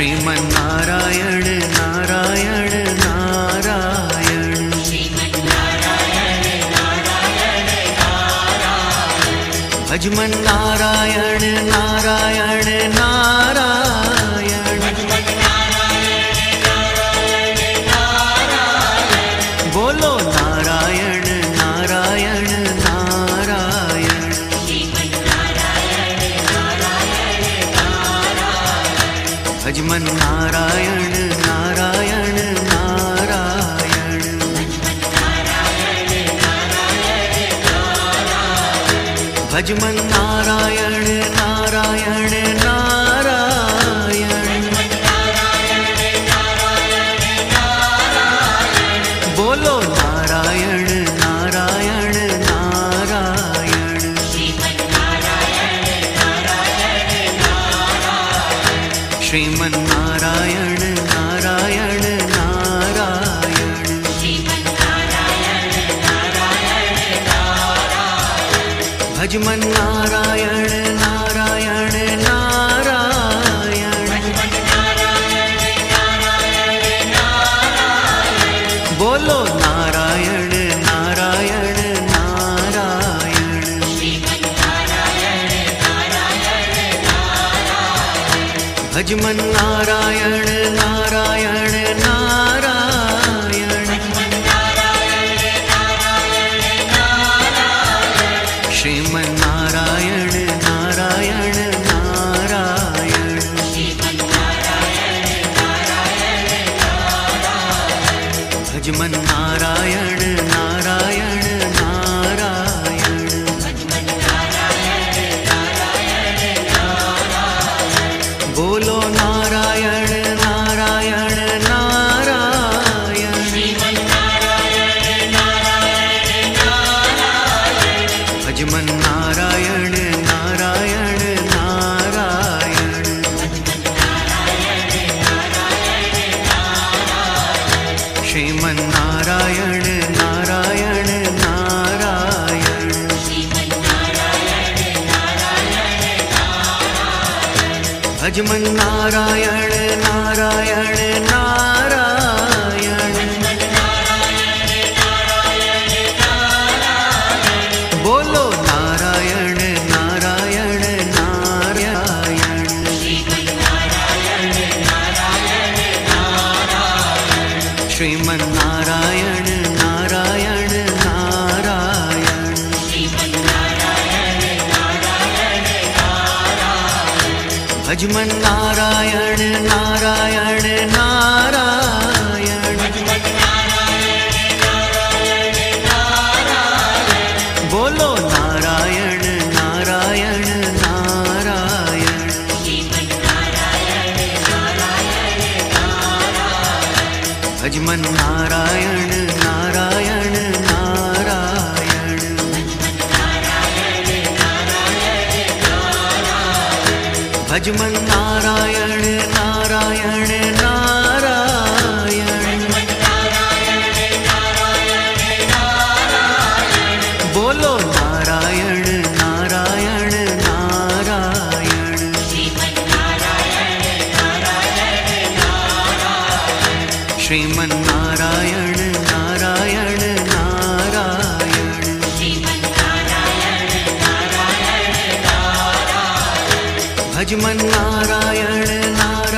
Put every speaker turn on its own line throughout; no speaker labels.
श्रीमन् नारायण नारायण नारायण। अजमन् नारायण अजमन्नारायण नारायण। भजमन नारायण नारायण।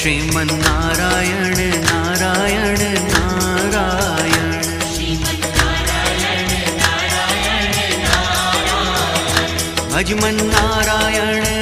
श्रीमन्नारायण नारायण नारायण। भजमन्नारायण नारायण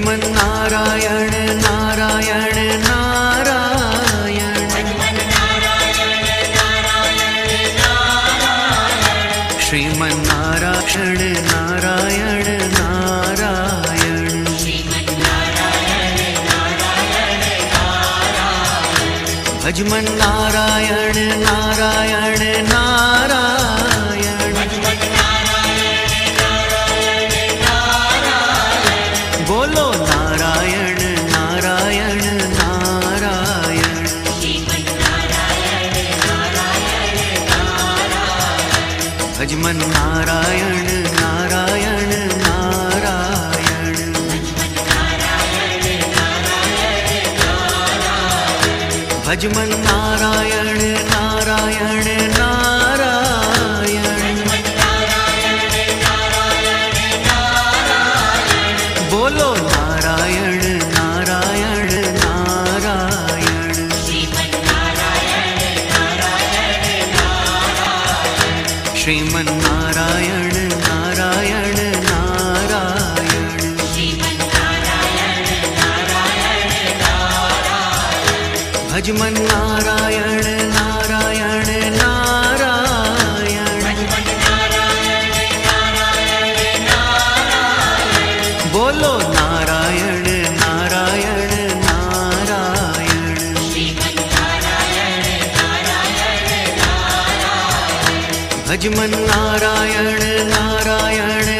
श्रीमन्नारायण नारायण नारायण। श्रीमन्नारायण नारायण नारायण। भजमन्नारायण नारायण। भजमन् नारायण नारायण अजमन् नारायण नारायण।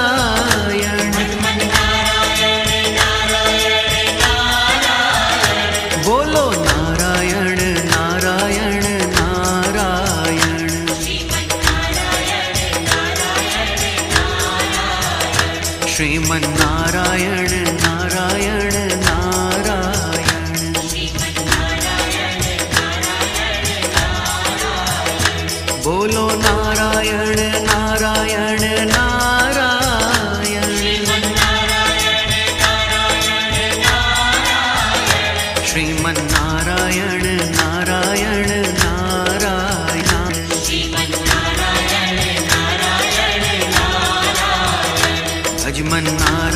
अजमन्ना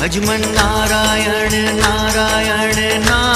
भजमन् नारायण नारायण नारायण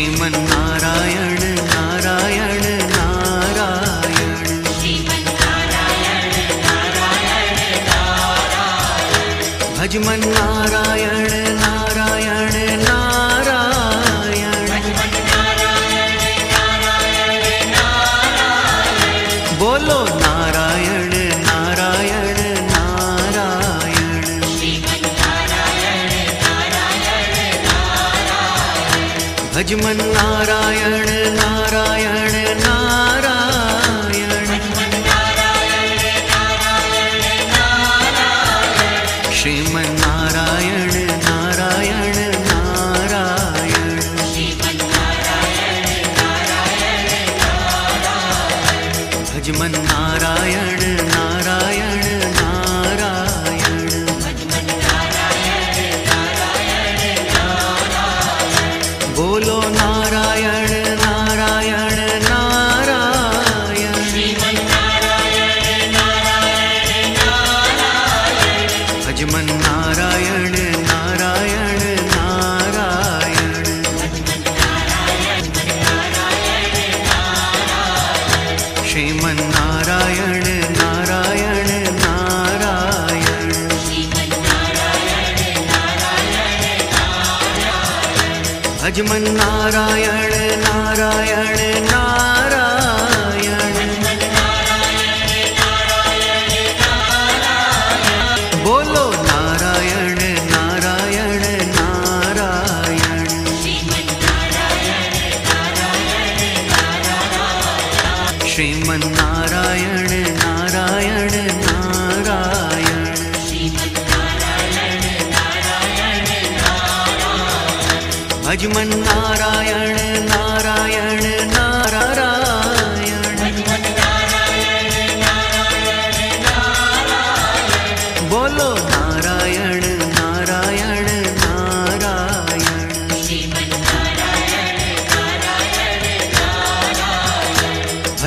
श्रीमन् श्रीमन्नारायण नारायण नारायण।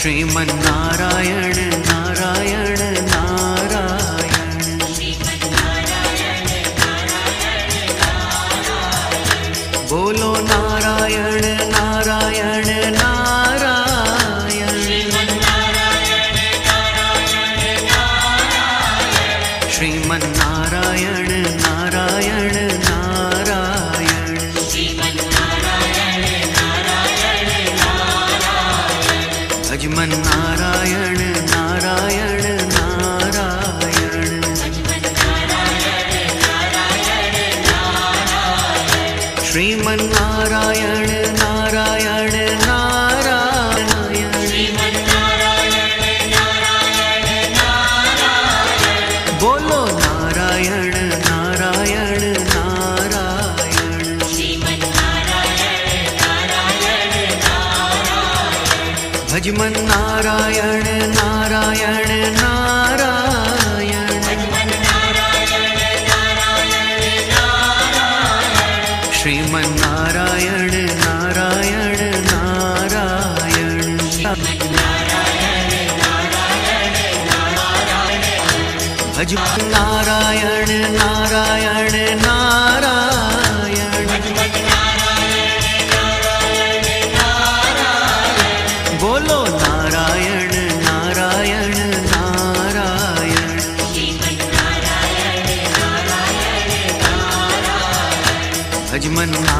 श्रीमन्नारायण। श्रीमन्नारायण மன்னா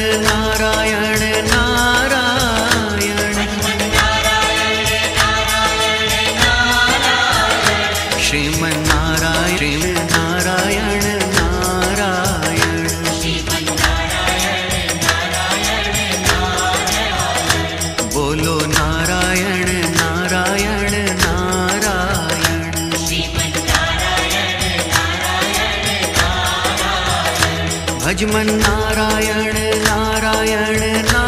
भजमन नारायण नारायण नारायण।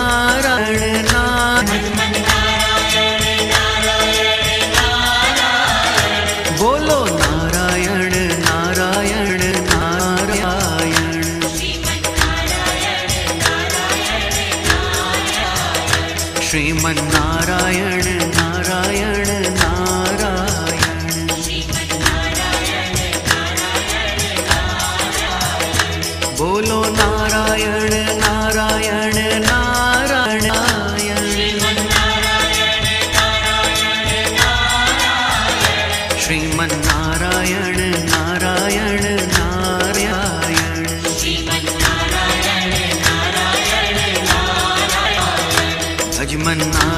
भजमन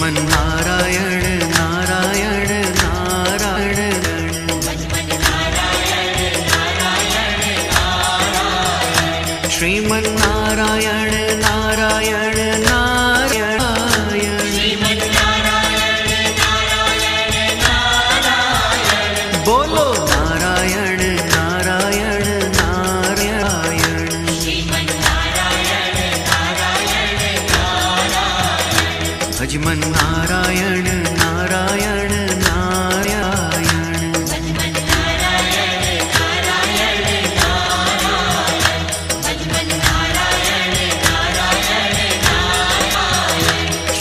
भजमन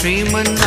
ಶ್ರೀಮನ್ನ